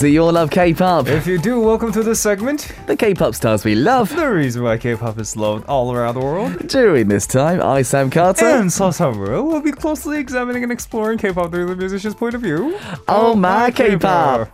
Do you all love K-pop? If you do, welcome to this segment. The K-pop stars we love. The reason why K-pop is loved all around the world. During this time, I, Sam Carter. And Sasamura will be closely examining and exploring K-pop through the musician's point of view. Oh, my K-pop.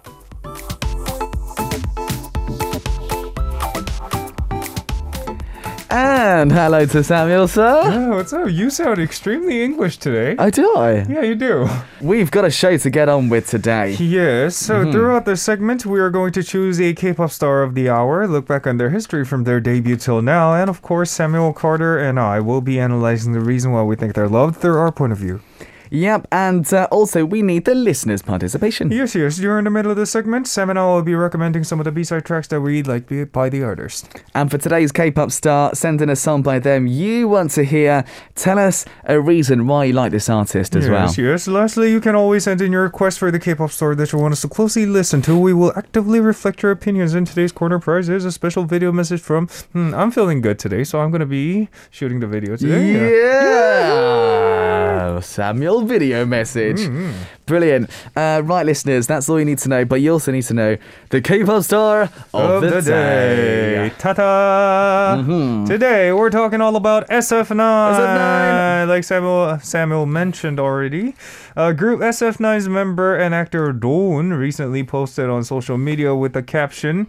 And hello to Samuel, sir. Yeah, what's up? You sound extremely English today. I do I? yeah, you do. We've got a show to get on with today. Yes, so mm-hmm. throughout this segment, we are going to choose a K-pop star of the hour, look back on their history from their debut till now, and of course, Samuel Carter and I will be analyzing the reason why we think they're loved through our point of view. Yep, and uh, also we need the listeners' participation. Yes, yes. During the middle of the segment, Sam and I will be recommending some of the B-side tracks that we like by the artist. And for today's K-pop star, send in a song by them you want to hear. Tell us a reason why you like this artist as well. Yes, yes. Lastly, you can always send in your request for the K-pop star that you want us to closely listen to. We will actively reflect your opinions in today's corner prize. There's a special video message from. Hmm, I'm feeling good today, so I'm gonna be shooting the video today. Yeah. Samuel video message. Mm-hmm. Brilliant. Uh, right, listeners, that's all you need to know. But you also need to know the K-pop star of, Of the day. Ta-ta! Today we're talking all about SF9. SF9. Like Samuel Samuel mentioned already, uh, group SF9's member and actor Rowoon recently posted on social media with the caption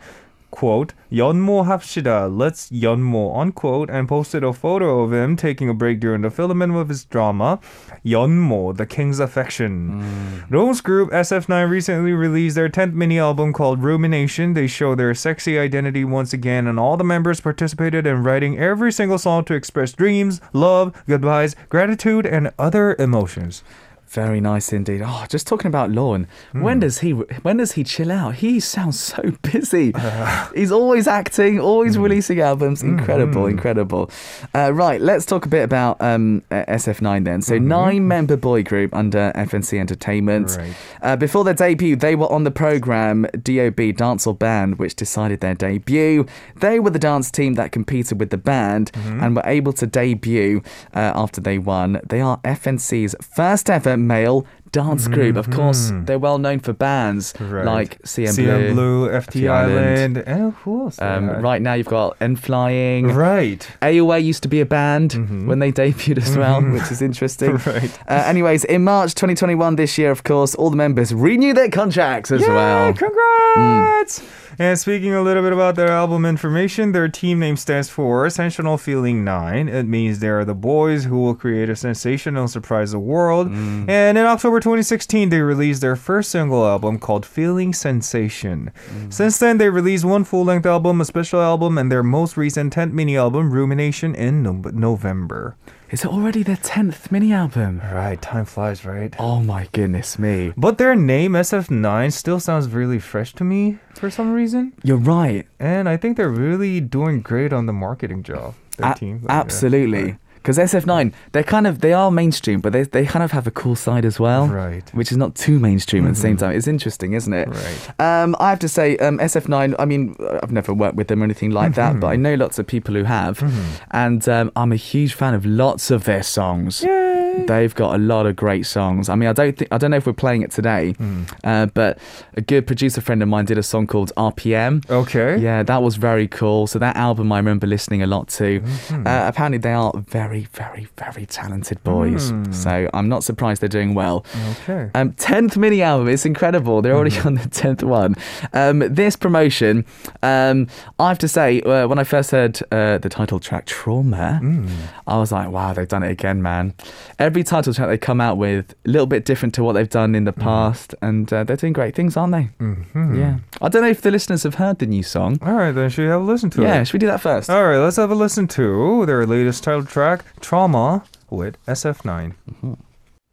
quote 연모합시다 let's 연모 unquote and posted a photo of him taking a break during the filming of his drama 연모 the king's affection. Mm. Rowoon's group SF9 recently released their 10th mini album called Rumination. They show their sexy identity once again and all the members participated in writing every single song to express dreams love goodbyes gratitude and other emotions. Very nice indeed. Oh, just talking about Rowoon. Hmm. When does he when does he chill out? He sounds so busy. He's always acting, always Hmm. releasing albums. Incredible, incredible. Uh, right, let's talk a bit about um, uh, SF9 then. So nine member boy group under FNC Entertainment. Mm-hmm. Right. Uh, before their debut, they were on the program DOB Dance or Band, which decided their debut. They were the dance team that competed with the band Mm-hmm. and were able to debut uh, after they won. They are FNC's first ever male dance group. Of course, they're well known for bands Mm-hmm. Right. like CN, CM Blue, FT, FT Island, and who else? they Um, right now, you've got N Flying. Right. AOA used to be a band when they debuted as well, which is interesting. Mm-hmm. Right. Uh, anyways, in March 2021, this year, of course, all the members renew their contracts as Yay, well. Congrats! And speaking a little bit about their album information, their team name stands for Sensational Feeling 9. It means they are the boys who will create a sensation and surprise the world. Mm. And in October 2016, they released their first single album called Feeling Sensation. Mm. Since then, they released one full length album, a special album, and their most recent 10th mini album, Rumination, in no- November. Is it already their 10th mini album? Right, time flies, right? Oh my goodness me. But their name, SF9, still sounds really fresh to me for some reason. You're right. And I think they're really doing great on the marketing job. Their A- team. Like, yeah. Because SF9, they're kind of they are mainstream, but they they kind of have a cool side as well, Right. Mm-hmm. Which is not too mainstream at the same time. It's interesting, isn't it? Right. Um, I have to say, um, SF9. I mean, I've never worked with them or anything like that, but I Mm-hmm. know lots of people who have, and um, I'm a huge fan of lots of their songs. Yay! They've got a lot of great songs. I mean, I don't think I don't know if we're playing it today, Mm. uh, but a good producer friend of mine did a song called RPM. Okay. Yeah, that was very cool. So that album I remember listening a lot to. Mm-hmm. Uh, apparently they are very, very, very talented boys. So I'm not surprised they're doing well. Mm. Okay. Um, 10th mini album, it's incredible. They're already Mm-hmm. on the 10th one. Um, this promotion, um, I have to say, uh, when I first heard uh, the title track Trauma, Mm. I was like, wow, they've done it again, man. Every title track they come out with, a little bit different to what they've done in the Mm. past, and uh, they're doing great things, aren't they? Mhm. Yeah. I don't know if the listeners have heard the new song. All right, then should we have a listen to Yeah, it? Yeah, should we do that first? All right, let's have a listen to their latest title track, Trauma, with SF9.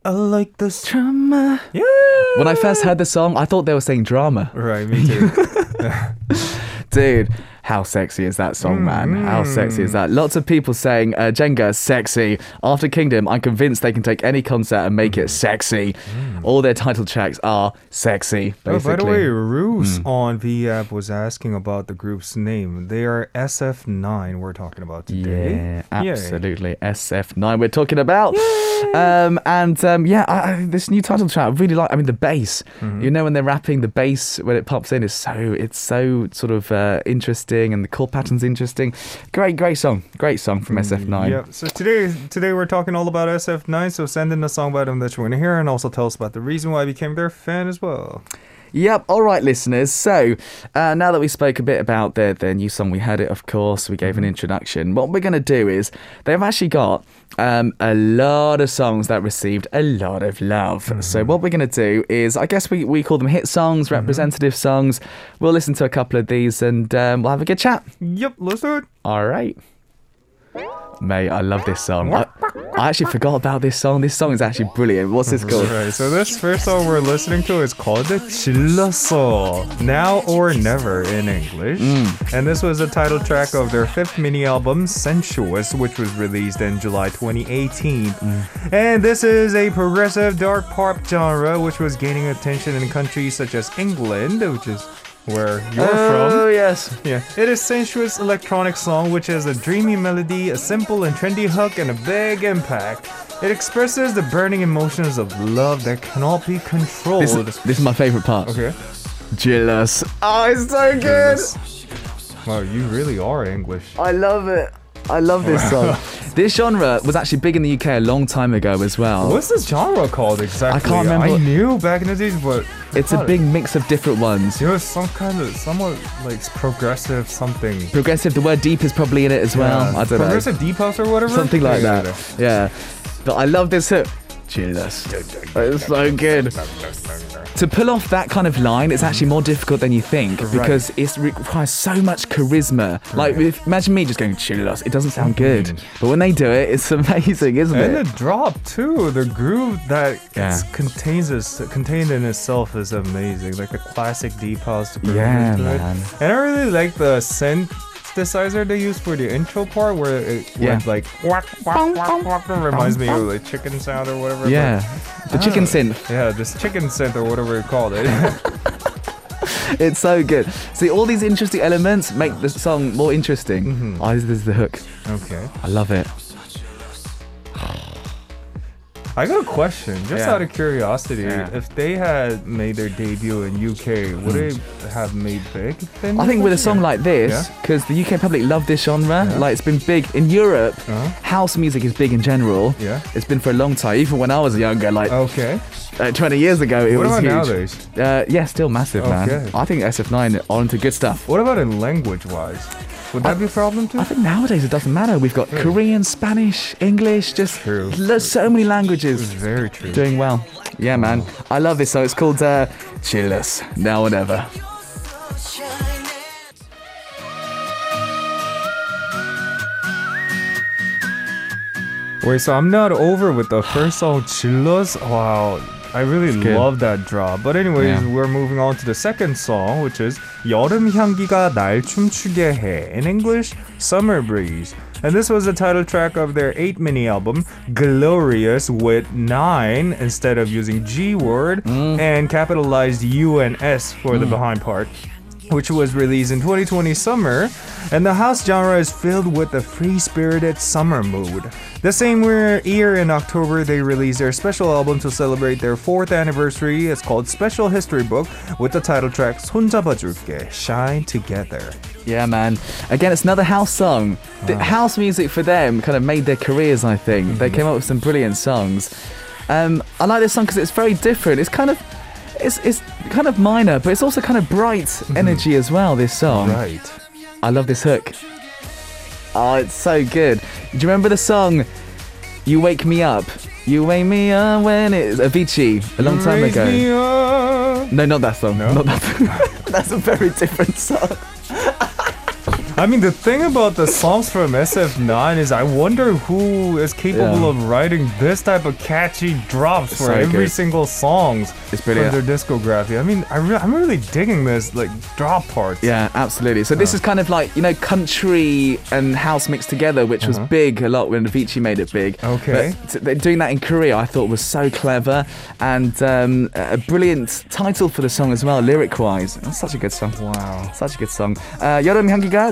I like this. trauma. Yeah. When I first heard the song, I thought they were saying drama. Right, me too. Dude, How sexy is that song, man? How sexy is that? Lots of people saying uh, Jenga sexy. After Kingdom, I'm convinced they can take any concert and make it sexy. All their title tracks are sexy. Basically. Oh, by the way, Roos on V app was asking about the group's name. They are SF9. We're talking about today. Yeah, Yay. absolutely. SF9 we're talking about. Um, and um, yeah, I, I, this new title track, I really like. I mean, the bass. Mm-hmm. You know, when they're rapping, the bass when it pops in is so it's so sort of uh, interesting, and the chord pattern's interesting. Great, great song. Great song from SF9. Mm, yep. So today, today we're talking all about SF9. So send in a song by them that you want to hear, and also tell us about the reason why you became their fan as well. Yep. All right, listeners. So uh, now that we spoke a bit about their their new song, we heard it, of course. We gave an introduction. What we're going to do is they've actually got um, a lot of songs that received a lot of love. So what we're going to do is, I guess we we call them hit songs, representative songs. We'll listen to a couple of these and um, we'll have a good chat. Yep. Let's do it. All right. Mate, I love this song. I, I, actually forgot about this song. This song is actually brilliant. What's this called? Right, so this first song we're listening to is called the Chillasol, Now or Never in English. Mm. And this was the title track of their fifth mini album, Sensuous, which was released in July 2018. Mm. And this is a progressive dark pop genre which was gaining attention in countries such as England, which is where you're oh, from. Oh yes. Yeah, it is sensuous electronic song which has a dreamy melody, a simple and trendy hook, and a big impact. It expresses the burning emotions of love that cannot be controlled. This, this is my favorite part. okay. Jealous. Oh, it's so good. Wow, you really are English. I love it. I love this song. this genre was actually big in the UK a long time ago as well. What's this genre called exactly? I can't remember I knew back in the days, but It's a big mix of different ones. It was some kind of somewhat like progressive something. Progressive, the word deep is probably in it as well. Yeah. I don't know. Progressive deep house or whatever. Something like Yeah, that. Yeah. But I love this hook. Jealous. It's so good. To pull off that kind of line, it's actually more difficult than you think because it requires so much charisma. Like, if, imagine me just going jealous. It doesn't sound good. Mm. But when they do it, it's amazing, isn't And it? And the drop too, the groove that Yeah. contains is, contained in itself is amazing, like a classic deep house groove Yeah, man. And I really like the synthesizer they use for the intro part, where it Yeah. went like whack, whack, whack, whack, reminds me of like chicken sound or whatever. but- Yeah. The chicken Ah. synth. yeah, this chicken synth or whatever you called it. It's so good. See, all these interesting elements make the song more interesting. Mm-hmm. Oh, this is the hook. okay. I love it. I got a question, just Yeah. out of curiosity. Yeah. If they had made their debut in UK, would they have made big? then? Hmm. I think with a song like this, Yeah. because the UK public love this genre, like it's been big in Europe. Uh-huh. House music is big in general. Yeah. It's been for a long time. Even when I was younger, like Okay. uh, 20 years ago, it What was about huge. nowadays? Uh, yeah, still massive, man. Okay. I think SF9 are onto good stuff. What about in language wise? Would that be a problem too? I think nowadays it doesn't matter. We've got Korean, Spanish, English, just True. so many languages very true. doing well. Yeah, man. I love this So It's called uh, Chillers, Now or Never. Wait, so I'm not over with the first song, Chillos. Wow, I really good. love that drop. But anyways, Yeah. we're moving on to the second song, which is 여름 향기가 날 춤추게 해. In English, Summer Breeze. And this was the title track of their 8 mini album, Glorious, with 9 instead of using G word and capitalized U and S for the behind part which was released in 2020 summer, and the house genre is filled with a free-spirited summer mood. The same year in October, they released their special album to celebrate their fourth anniversary. It's called Special History Book with the title track 손잡아줄게, Shine Together. Yeah, man. Again, it's another house song. The house music for them kind of made their careers, I think. They came up with some brilliant songs. Um, I like this song because it's very different. It's kind of, it's it's kind of minor, but it's also kind of bright energy as well. This song. Right. I love this hook. Oh, it's so good. Do you remember the song "You Wake Me Up"? You wake me up when it's Avicii a long time ago. No, not that song. No? Not that. That's a very different song. I I mean, the thing about the songs from SF9 is I wonder who is capable Yeah. of writing this type of catchy drops for So every good. single songs It's for brilliant. their discography. I mean, I re- I'm really digging this like drop parts. Yeah, absolutely. So this is kind of like you know country and house mixed together, which was big a lot when Avicii made it big. Okay. But t- they're doing that in Korea, I thought was so clever and um, a brilliant title for the song as well, lyric-wise. It's such a good song. Wow. Such a good song. 아, 여름 향기가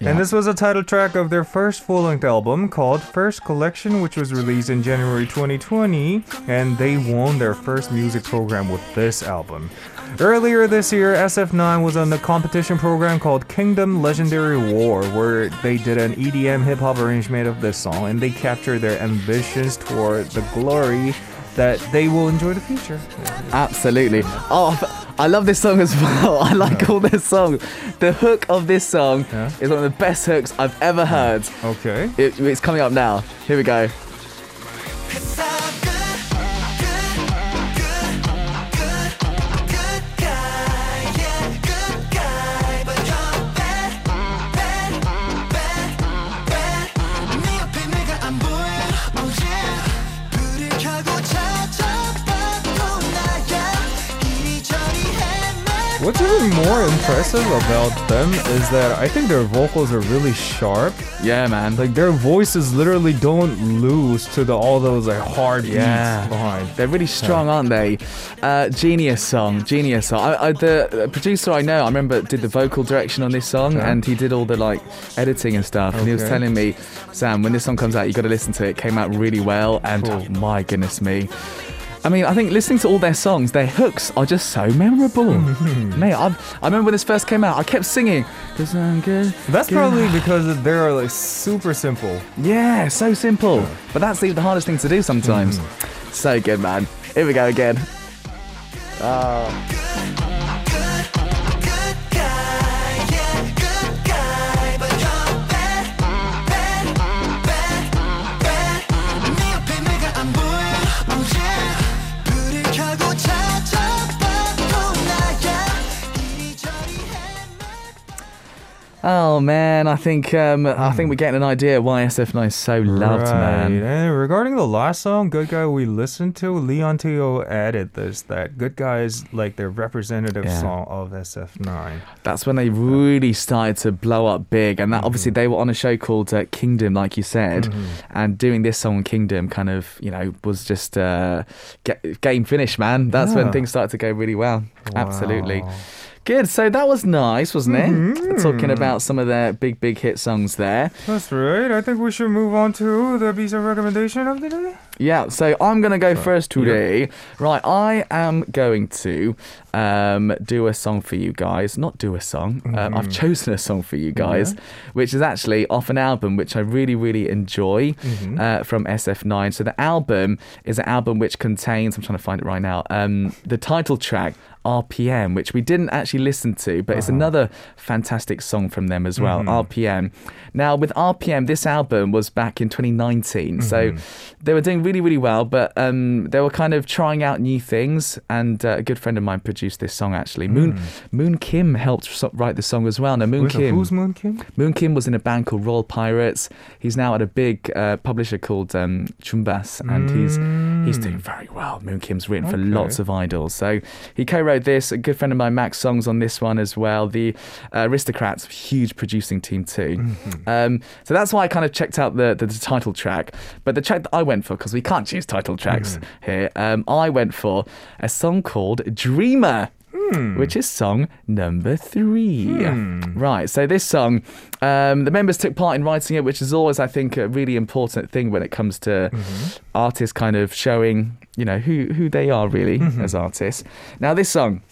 And this was a title track of their first full length album called First Collection, which was released in January 2020. And they won their first music program with this album. Earlier this year, SF9 was on the competition program called Kingdom Legendary War, where they did an EDM hip hop arrangement of this song and they captured their ambitions toward the glory that they will enjoy the future. Absolutely. Oh, I love this song as well. I like all this songs. The hook of this song Yeah. is one of the best hooks I've ever heard. Okay. It, it's coming up now. Here we go. Impressive about them is that I think their vocals are really sharp. Yeah, man. Like their voices literally don't lose to the all those like hard beats Yeah. behind. They're really strong, aren't they? Uh, genius song, genius song. I, I, the producer I know, I remember, did the vocal direction on this song, Yeah. and he did all the like editing and stuff. And he was telling me, Sam, when this song comes out, you got to listen to it. It came out really well, and Cool. oh, my goodness me. I mean, I think listening to all their songs, their hooks are just so memorable. Mate, I, I remember when this first came out, I kept singing. "'Cause I'm good, That's good." probably because they're like super simple. Yeah, so simple. But that's the, the hardest thing to do sometimes. Mm-hmm. So good, man. Here we go again. good Oh man, I think um, I think we're getting an idea why SF9 is so loved, right. man. And regarding the last song, Good Guy, we listened to, Leon Teo added this that Good Guy is like their representative Yeah. song of SF9. That's when they really started to blow up big, and that obviously they were on a show called uh, Kingdom, like you said, and doing this song Kingdom kind of you know was just uh, ge- game finished, man. That's when things started to go really well. Absolutely. Wow. Good. So that was nice, wasn't it? Talking about some of their big, big hit songs there. That's right. I think we should move on to the piece of recommendation of the day. Yeah, so I'm going to go first today. Right, I am going to um, do a song for you guys. Not do a song. Um, I've chosen a song for you guys, which is actually off an album which I really, really enjoy uh, from SF9. So the album is an album which contains, I'm trying to find it right now, um, the title track. RPM, which we didn't actually listen to, but it's another fantastic song from them as well. RPM. Now, with RPM, this album was back in 2019, so they were doing really, really well, but um, they were kind of trying out new things. And uh, a good friend of mine produced this song actually. Moon Moon Kim helped write the song as well. Now, Moon Who's, Kim. who's Moon Kim? Moon Kim was in a band called Royal Pirates. He's now at a big uh, publisher called um, Chumbas, and he's he's doing very well. Moon Kim's written for Mm. Lots of idols, so he co-wrote this. A good friend of mine, Max Songs, on this one as well. The uh, Aristocrats, huge producing team too. Mm-hmm. Um, so that's why I kind of checked out the, the, the title track. But the track that I went for, because we can't choose title tracks Mm-hmm. here, um, I went for a song called Dreamer. Hmm. Which is song number three. Right, so this song, um, the members took part in writing it, which is always, I think, a really important thing when it comes to Mm-hmm. artists kind of showing, you know, who, who they are really Mm-hmm. as artists. Now, this song,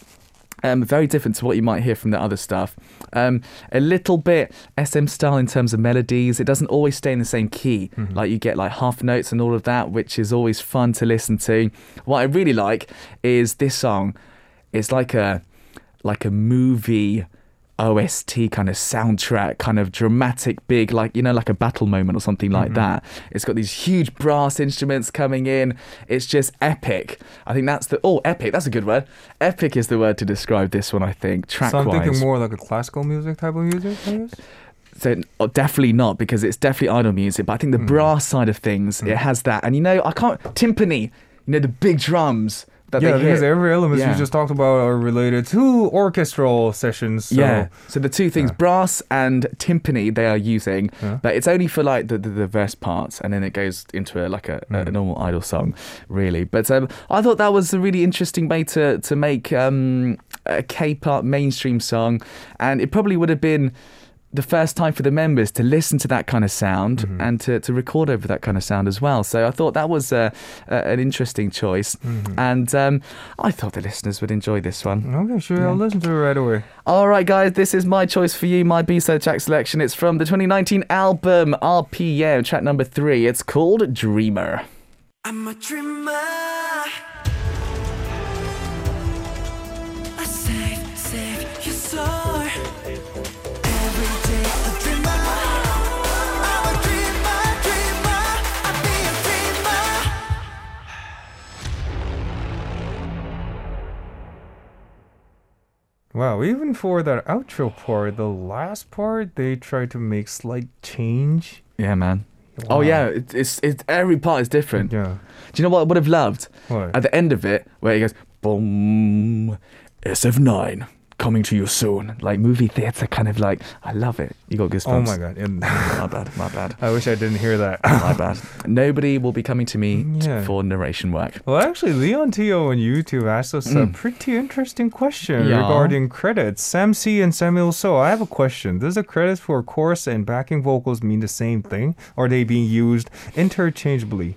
um, very different to what you might hear from the other stuff. Um, a little bit SM style in terms of melodies. It doesn't always stay in the same key. Mm-hmm. Like you get like half notes and all of that, which is always fun to listen to. What I really like is this song. It's like a like a movie OST kind of soundtrack, kind of dramatic, big, like, you know, like a battle moment or something like mm-hmm. that. It's got these huge brass instruments coming in. It's just epic. I think that's the, oh, epic, that's a good word. Epic is the word to describe this one, I think, track So I'm wise. thinking more like a classical music type of music, I guess. So oh, definitely not because it's definitely idol music. But I think the hmm. brass side of things, it hmm. has that. And you know, I can't timpani. You know, the big drums that Yeah, because hit. every element Yeah. you just talked about are related to orchestral sessions. So yeah. So the two things, Yeah. brass and timpani, they are using, Yeah. but it's only for like the, the, the verse parts, and then it goes into a, like a, a Mm. normal idol song, really. But um, I thought that was a really interesting way to to make um, a K-pop mainstream song, and it probably would have been. The first time for the members to listen to that kind of sound Mm-hmm. and to, to record over that kind of sound as well. So I thought that was uh, a, an interesting choice. Mm-hmm. And um, I thought the listeners would enjoy this one. Okay, sure. I'll listen to it right away. All right, guys, this is my choice for you, my B-side track selection. It's from the 2019 album RPM, track number three. It's called Dreamer. I'm a dreamer. I save, save your soul. Wow, even for that outro part, the last part, they try to make slight change. Yeah, man. Oh yeah, it, it's it's every part is different. Yeah. Do you know what I would have loved? What? At the end of it, where he goes, boom, SF9 coming to you soon. Like movie theater, kind of like, I love it. You got goosebumps. Oh my god. My bad, my bad. I wish I didn't hear that. My bad. Nobody will be coming to me Yeah. for narration work. Well, actually, Leon Tio on YouTube asked us a pretty interesting question Mm. Yeah. regarding credits. Sam C and Samuel So, I have a question. Does the credits for chorus and backing vocals mean the same thing? Are they being used interchangeably?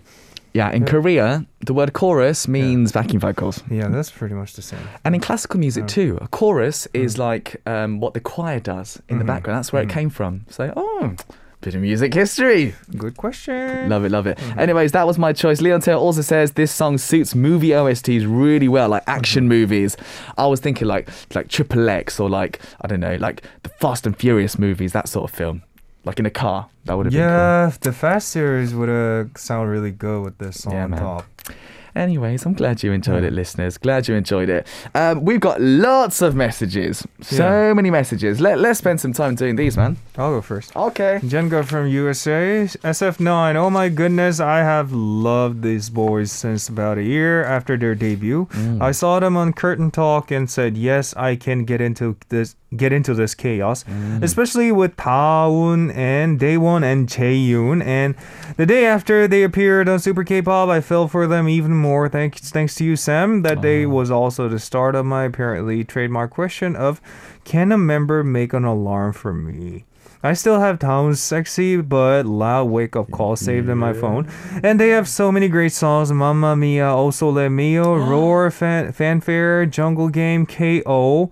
Yeah, in Korea, the word chorus means backing vocals. Yeah, that's pretty much the same. And in classical music too, a chorus Mm. is like um, what the choir does in the Mm-hmm. background. That's where it came from. So, oh, bit of music history. Good question. Love it, love it. Mm-hmm. Anyways, that was my choice. Leon Taylor also says this song suits movie OSTs really well, like action Mm-hmm. movies. I was thinking like like Triple X or like I don't know, like the Fast and Furious movies, that sort of film. Like in a car, that would have been Yeah, the Fast series would have sound really good with this song Yeah, on man. top. cool. Anyways, I'm glad you enjoyed Yeah. it, listeners. Glad you enjoyed it. Um, we've got lots of messages, so Yeah. many messages. Let Let's spend some time doing these, man. I'll go first. Okay. Jenga from USA, SF9. Oh my goodness, I have loved these boys since about a year after their debut. I saw them on Curtain Talk and said, "Yes, I can get into this get into this chaos." Mm. Especially with Taewoon and Dawon and Jaeyoon. And the day after they appeared on Super K-pop, I fell for them even more. Thanks thanks to you, Sam. That day uh-huh. was also the start of my apparently trademark question of, "Can a member make an alarm for me?" I still have Tom's sexy but loud wake up call saved in my phone. And they have so many great songs Mamma Mia, O Sole Mio, Roar, fan- Fanfare, Jungle Game, KO.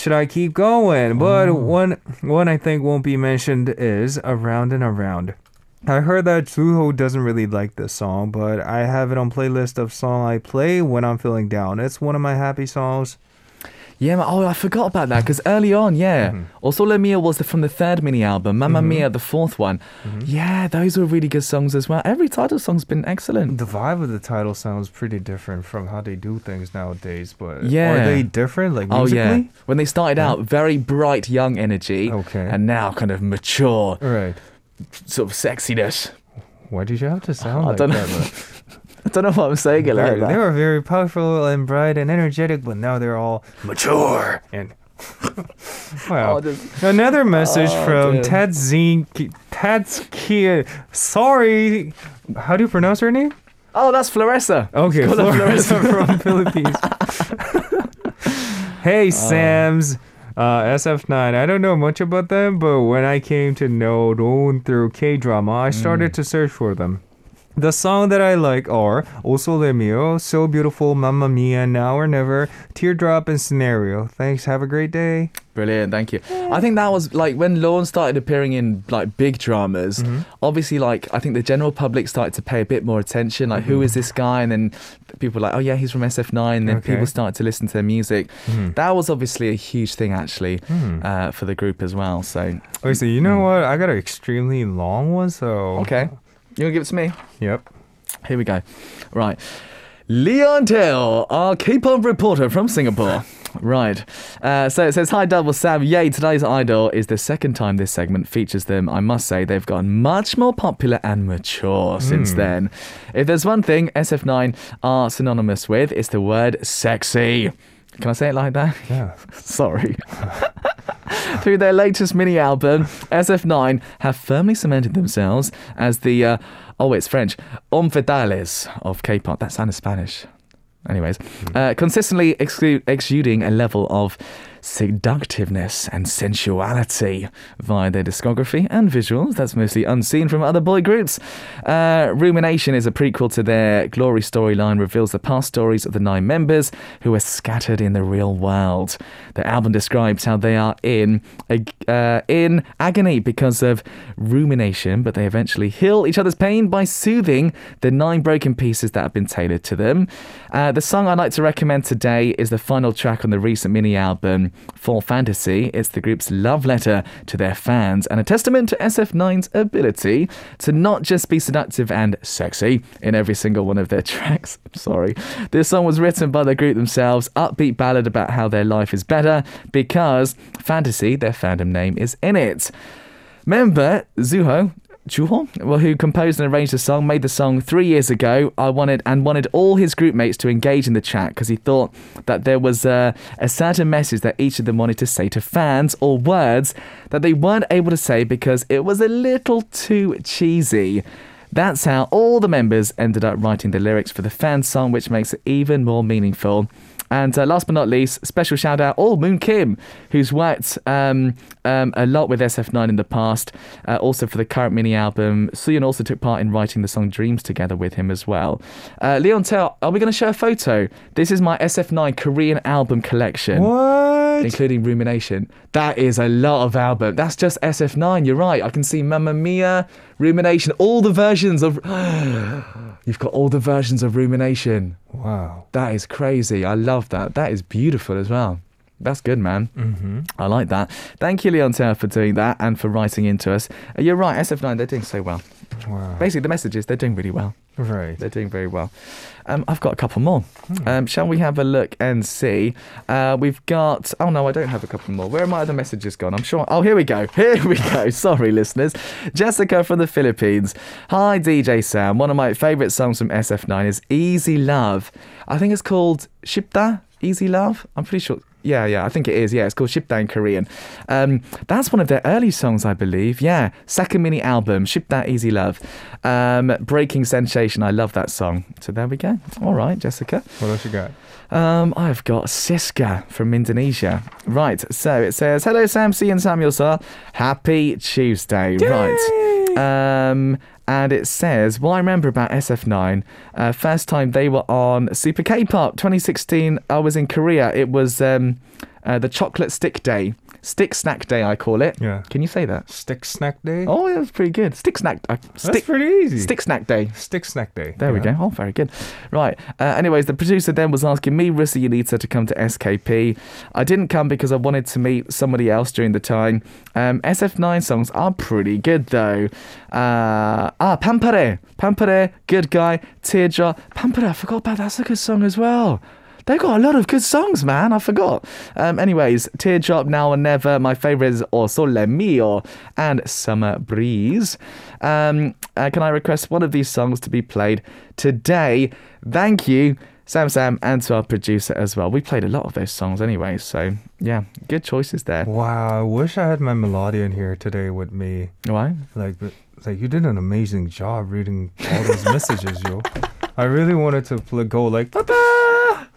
Should I keep going? But mm. one, one I think won't be mentioned is Around and Around. I heard that Zuho doesn't really like this song, but I have it on playlist of song I play when I'm feeling down. It's one of my happy songs. Yeah, man. oh, I forgot about that because early on, yeah. Mm-hmm. Also, Le Mia was the, from the third mini album. Mamma Mia, the fourth one. Mm-hmm. Yeah, those were really good songs as well. Every title song's been excellent. The vibe of the title sounds pretty different from how they do things nowadays, but Yeah. are they different like musically? Oh yeah, when they started out, very bright, young energy, Okay. and now kind of mature, Right. sort of sexiness. Why did you have to sound I like don't that? know. man? I don't know what I'm saying it like They, they were very powerful and bright and energetic, but now they're all mature and. wow. Oh, this- Another message Oh, from dear. Tadzin Tadskia. Sorry, how do you pronounce her name? Oh, that's Floressa. Okay, Call her Florissa from Philippines. hey, Sam's. Uh, SF9. I don't know much about them, but when I came to know Rowoon through K drama, I started to search for them. The song that I like are O Sole Mio, So Beautiful, Mamma Mia, Now or Never, Teardrop, and Scenario. Thanks. Have a great day. Brilliant, thank you. I think that was like when Rowoon started appearing in like big dramas. Mm-hmm. Obviously, like I think the general public started to pay a bit more attention. Like, who is this guy? And then people were like, oh yeah, he's from SF9. And then Mm-hmm. Okay. Mm-hmm. people started to listen to their music. That was obviously a huge thing actually uh, for the group as well. So Okay, so you know what? I got an extremely long one, so. okay, you wanna give it to me? Yep. Here we go. Right. Leon Tail, our K-pop reporter from Singapore. Right. Uh, so it says, Hi, Double Sam. Yay, today's Idol is the second time this segment features them. I must say, they've gotten much more popular and mature since then. If there's one thing SF9 are synonymous with, it's the word sexy. Can I say it like that? Yeah. Sorry. Through their latest mini album, SF9 have firmly cemented themselves as the, uh, oh, it's French, hommes fatales of K pop. That sounded Spanish. Anyways, uh, consistently exu- exuding a level of seductiveness and sensuality via their discography and visuals that's mostly unseen from other boy groups. Uh, Rumination is a prequel to their glory storyline, reveals the past stories of the nine members who are scattered in the real world. The album describes how they are in uh, in agony because of rumination, but they eventually heal each other's pain by soothing the nine broken pieces that have been tailored to them. Uh, the song I'd like to recommend today is the final track on the recent mini album, For Fantasy. It's the group's love letter to their fans and a testament to SF9's ability to not just be seductive and sexy in every single one of their tracks. Sorry. This song was written by the group themselves, upbeat ballad about how their life is better because Fantasy, their fandom name, is in it. Member Zuho Chuho, well, who composed and arranged the song, made the song three years ago. I wanted and wanted all his group mates to engage in the chat because he thought that there was uh, a, a certain message that each of them wanted to say to fans or words that they weren't able to say because it was a little too cheesy. That's how all the members ended up writing the lyrics for the fan song, which makes it even more meaningful. And uh, last but not least, special shout out all Moon Kim, who's worked um, um, a lot with SF9 in the past, uh, also for the current mini album. Suyun also took part in writing the song Dreams together with him as well. Uh, Leon Tell, are we going to show a photo? This is my SF9 Korean album collection. What? Including Rumination. That is a lot of album. That's just SF9. You're right. I can see Mamma Mia, Rumination, all the versions of. You've got all the versions of Rumination. Wow. That is crazy. I love that. That is beautiful as well. That's good, man. Mm-hmm. I like that. Thank you, Leon Taylor, for doing that and for writing into us. Uh, You're right, SF9, they're doing so well. Wow. Basically, the message is they're doing really well. Right. They're doing very well. Um, I've got a couple more. Um, shall we have a look and see? Uh, we've got. Oh no, I don't have a couple more. Where are my other messages gone? I'm sure. Oh, here we go. Here we go. Sorry, listeners. Jessica from the Philippines. Hi, DJ Sam. One of my favourite songs from SF9 is Easy Love. I think it's called Shipta. Easy Love. I'm pretty sure. Yeah, yeah, I think it is. Yeah, it's called Shipta in Korean. Um, that's one of their early songs, I believe. Yeah, second mini album, Shipta Easy Love. Um, Breaking Sensation. I love that song. So there we go. All right, Jessica. What else you got? Um, I've got Siska from Indonesia. Right, so it says, Hello, Sam C and Samuel, sir. Happy Tuesday. Right. Um, and it says, "Well, I remember about SF9, uh, first time they were on Super K pop 2016, I was in Korea. It was um, uh, the Chocolate Stick Day. Stick Snack Day, I call it. Yeah. Can you say that? Stick snack day? Oh, yeah, that's pretty good. Stick Snack. Uh, That's stick, pretty easy. stick Snack Day. Stick snack day. There we go. Oh, very good. Right. Uh, anyways, the producer then was asking me, Rissa Yanita, to come to SKP. I didn't come because I wanted to meet somebody else during the time. Um, SF9 songs are pretty good though. Uh, ah, Pampare. Pampare, good guy. Teardrop. Pampare, I forgot about that. That's a good song as well. They've got a lot of good songs, man. I forgot. Um, anyways, Teardrop Now or Never. My favorite is O Sole Mio and Summer Breeze. Um, uh, can I request one of these songs to be played today? Thank you, Sam Sam, and to our producer as well. We played a lot of those songs anyway, so yeah, good choices there. Wow, I wish I had my Melodian here today with me. Why? Like, but- like you did an amazing job reading all those messages, yo. I really wanted to go like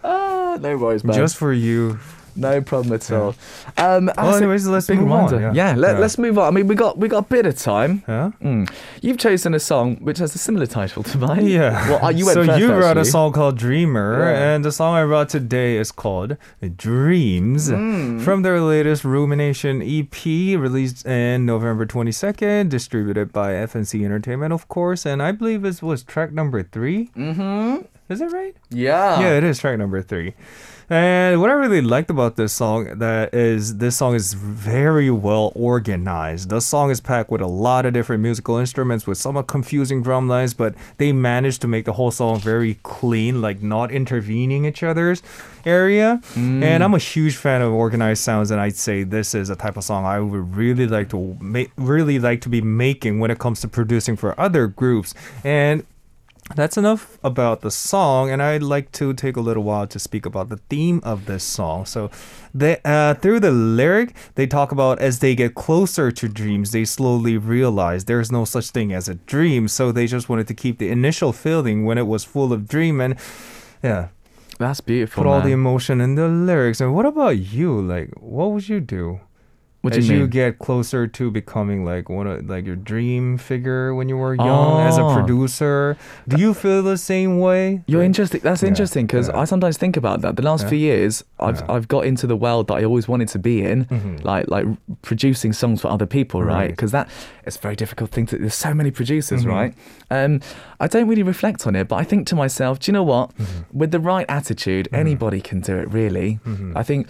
Ah, no worries, man. just for you, No problem at all. Um, Well, anyways, let's move on, reminder. yeah. let, Yeah. let's move on. I mean, we got we got a bit of time. Yeah. Mm. You've chosen a song which has a similar title to mine. Yeah. Well, uh, you went so first, you brought a song called Dreamer, Yeah. and the song I wrote today is called Dreams Hmm. from their latest Rumination EP, released in November 22nd, distributed by FNC Entertainment, of course. And I believe it was track number three. Mm-hmm. Is that right? Yeah. Yeah, it is track number three. And what I really liked about this song that is this song is very well organized. The song is packed with a lot of different musical instruments with somewhat confusing drum lines, but they managed to make the whole song very clean, like not intervening each other's area. Mm. And I'm a huge fan of organized sounds, and I'd say this is a type of song I would really like to make, really like to be making when it comes to producing for other groups. And that's enough about the song, and I'd like to take a little while to speak about the theme of this song. So, they uh, through the lyric, they talk about as they get closer to dreams, they slowly realize there's no such thing as a dream. So they just wanted to keep the initial feeling when it was full of dream, and yeah, That's beautiful. put all the emotion in the lyrics. And what about you? Like, what would you do? What as you you get closer to becoming like one of like your dream figure when you were young as a Oh. producer, do you feel the same way? You're Like- interesting. That's Yeah, interesting because yeah. I sometimes think about that. The last Yeah. few years, I've. I've got into the world that I always wanted to be in, Mhm. like like producing songs for other people, right? Right. Because that it's a very difficult thing to. There's so many producers, Mhm. right? Um, I don't really reflect on it, but I think to myself, do you know what? Mm-hmm. With the right attitude, anybody can do it. Really, Mhm. I think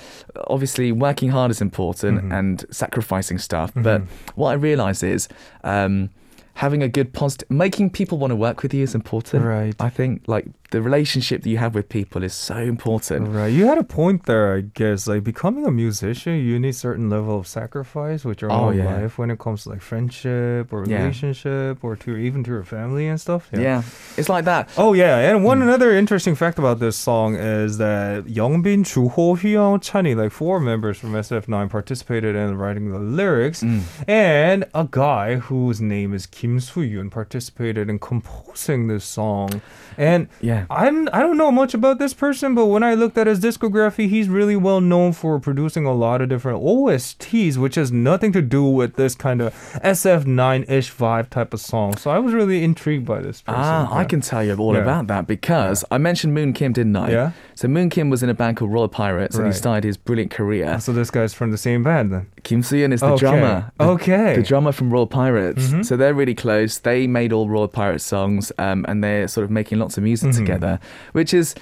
obviously working hard is important Mhm. And sacrificing stuff, but Mhm. what I realise is. Um, Having a good positive, making people want to work with you is important. Right. I think like the relationship that you have with people is so important. Right, you had a point there, I guess. Like becoming a musician, you need certain level of sacrifice with your Oh, own yeah. life when it comes to like friendship or Yeah. relationship or to even to your family and stuff. Yeah. it's like that. Oh yeah, and one Hmm. another interesting fact about this song is that Youngbin, Zuho, Hyung, Chani, like four members from SF9, participated in writing the lyrics, Mm. and a guy whose name is Kim Soo-yoon participated in composing this song. And Yeah. I'm I don't know much about this person, but when I looked at his discography, he's really well known for producing a lot of different OSTs, which has nothing to do with this kind of SF9-ish vibe type of song. So I was really intrigued by this person. Ah, I can tell you all Yeah. about that because I mentioned Moon Kim, didn't I? Yeah. So Moon Kim was in a band called Royal Pirates and he started his brilliant career. So this guy's from the same band then. Kim Soo-yoon is the Okay. drummer. The- Okay. The drummer from Royal Pirates. Mhm. So they're really close. They made all Royal Pirates songs um, and they're sort of making lots of music Mhm. together, which is.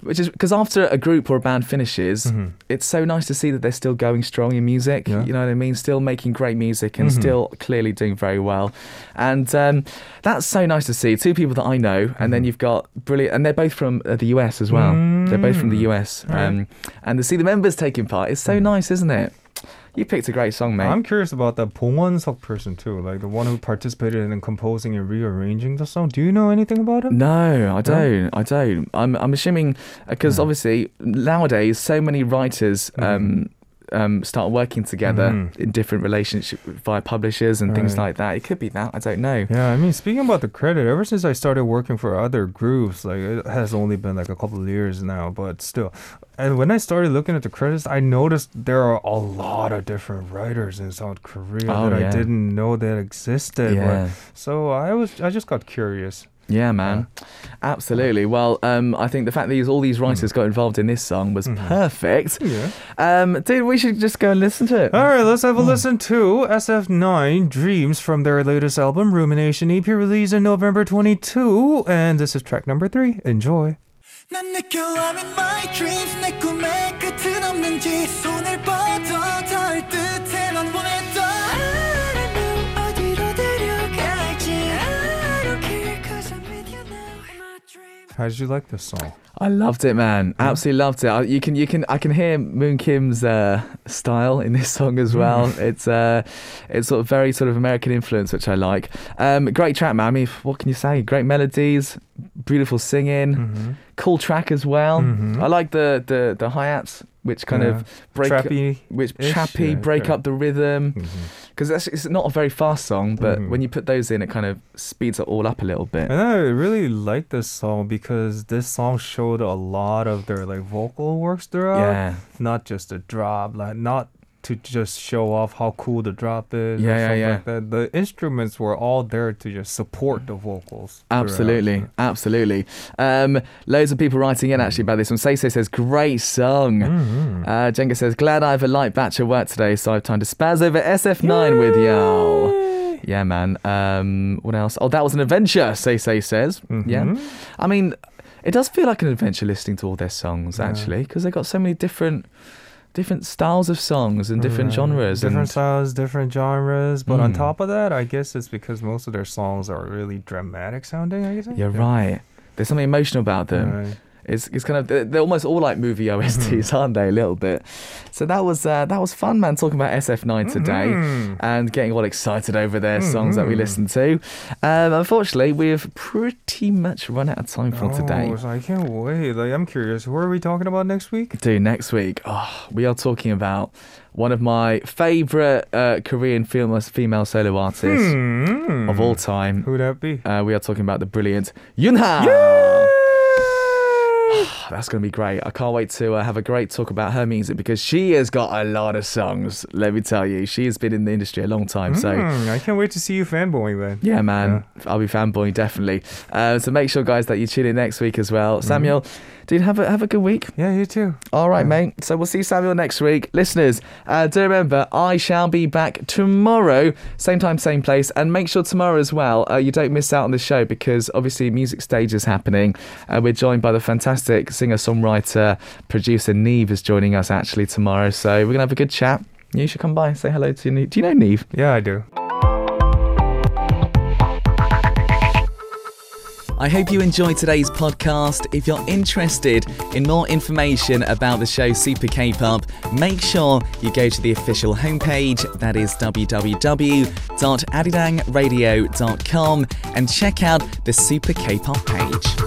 Which is because after a group or a band finishes, Mhm. it's so nice to see that they're still going strong in music. Yeah. You know what I mean? Still making great music and Mhm. still clearly doing very well. And um, that's so nice to see. Two people that I know, and then Mhm. you've got brilliant, and they're both from uh, the US as well. They're both from the Mm. US. Right. Um, and to see the members taking part, it's so nice, isn't it? You picked a great song, mate. I'm curious about that Bong Won-suk person too, like the one who participated in composing and rearranging the song. Do you know anything about him? No, I don't. I don't. I'm I'm assuming because obviously nowadays so many writers um, um, start working together Mhm. in different relationships via publishers and things like that. It could be that. I don't know. Yeah, I mean, speaking about the credit, ever since I started working for other groups, like it has only been like a couple of years now, but still. And when I started looking at the credits, I noticed there are a lot of different writers in South Korea Oh, that yeah. I didn't know that existed. but- Yeah. so I was, I just got curious. Yeah, man. Absolutely. Well, um, I think the fact that these, all these writers got involved in this song was Mhm. perfect. Yeah. Um, dude, we should just go and listen to it. All right, let's have a listen to SF9 Dreams from their latest album, Rumination EP, released in November 22. And this is track number three. Enjoy. 난 느껴 I'm in my dreams 내 꿈의 끝은 없는지 손을 뻗어 How did you like this song? I loved it, man. Absolutely loved it. I, you can, you can, I can hear Moon Kim's uh, style in this song as well. It's, uh, it's sort of very sort of American influence, which I like. Um, great track, man. I mean, what can you say? Great melodies, beautiful singing, Mm-hmm. cool track as well. Mhm. I like the the the hi hats, which kind Yeah. of break, Trappy. which trappy yeah, break up the rhythm. Because it's not a very fast song, but Mhm. when you put those in, it kind of speeds it all up a little bit. And I really like this song because this song showed a lot of their like vocal works throughout. Yeah. Not just a drop, like not to just show off how cool the drop is. Yeah, or yeah, yeah. Like that. The instruments were all there to just support the vocals. throughout. Absolutely, absolutely. Um, loads of people writing in actually about this one. Say says, great song. Mhm. Uh, Jenga says, glad I have a light batch of work today, so I have time to spaz over SF9 with y'all. Yeah, man. Um, what else? Oh, that was an adventure, Say Say says. Yeah. Mhm. I mean, it does feel like an adventure listening to all their songs, Yeah. actually, because they've got so many different different styles of songs and different Right. genres. different and styles, different genres. But on Mm. top of that, I guess it's because most of their songs are really dramatic sounding. I guess. You're right. There's something emotional about them. Right. It's, it's kind of they're, almost all like movie OSTs, Mm-hmm. aren't they? A little bit. So that was uh, that was fun, man. Talking about SF9 today Mhm. and getting all excited over their songs that we Mhm. listen to. Um, unfortunately, we've pretty much run out of time for today. Oh, so I can't wait. Like, I'm curious. Who are we talking about next week? Do next week. Oh, we are talking about one of my favorite uh, Korean film, female solo artists Hmm. of all time. Who'd that be? Uh, we are talking about the brilliant Yunha. That's going to be great. I can't wait to uh, have a great talk about her music because she has got a lot of songs. Let me tell you, she has been in the industry a long time. So. Hmm, I can't wait to see you fanboying then. Yeah, man. I'll be fanboying definitely. Uh, so make sure, guys, that you tune in next week as well. Samuel, dude, have a have a good week. Yeah, you too. All right, mate. So we'll see Samuel next week. Listeners, uh, do remember, I shall be back tomorrow, same time, same place. And make sure tomorrow as well, uh, you don't miss out on the show because obviously Music Stage is happening. Uh, we're joined by the fantastic singer songwriter producer Neve is joining us actually tomorrow. So we're going to have a good chat. You should come by and say hello to Neve. Do you know Neve? Yeah, I do. I hope you enjoyed today's podcast. If you're interested in more information about the show Super K-Pop, make sure you go to the official homepage, that is www.arirangradio.com, and check out the Super K-Pop page.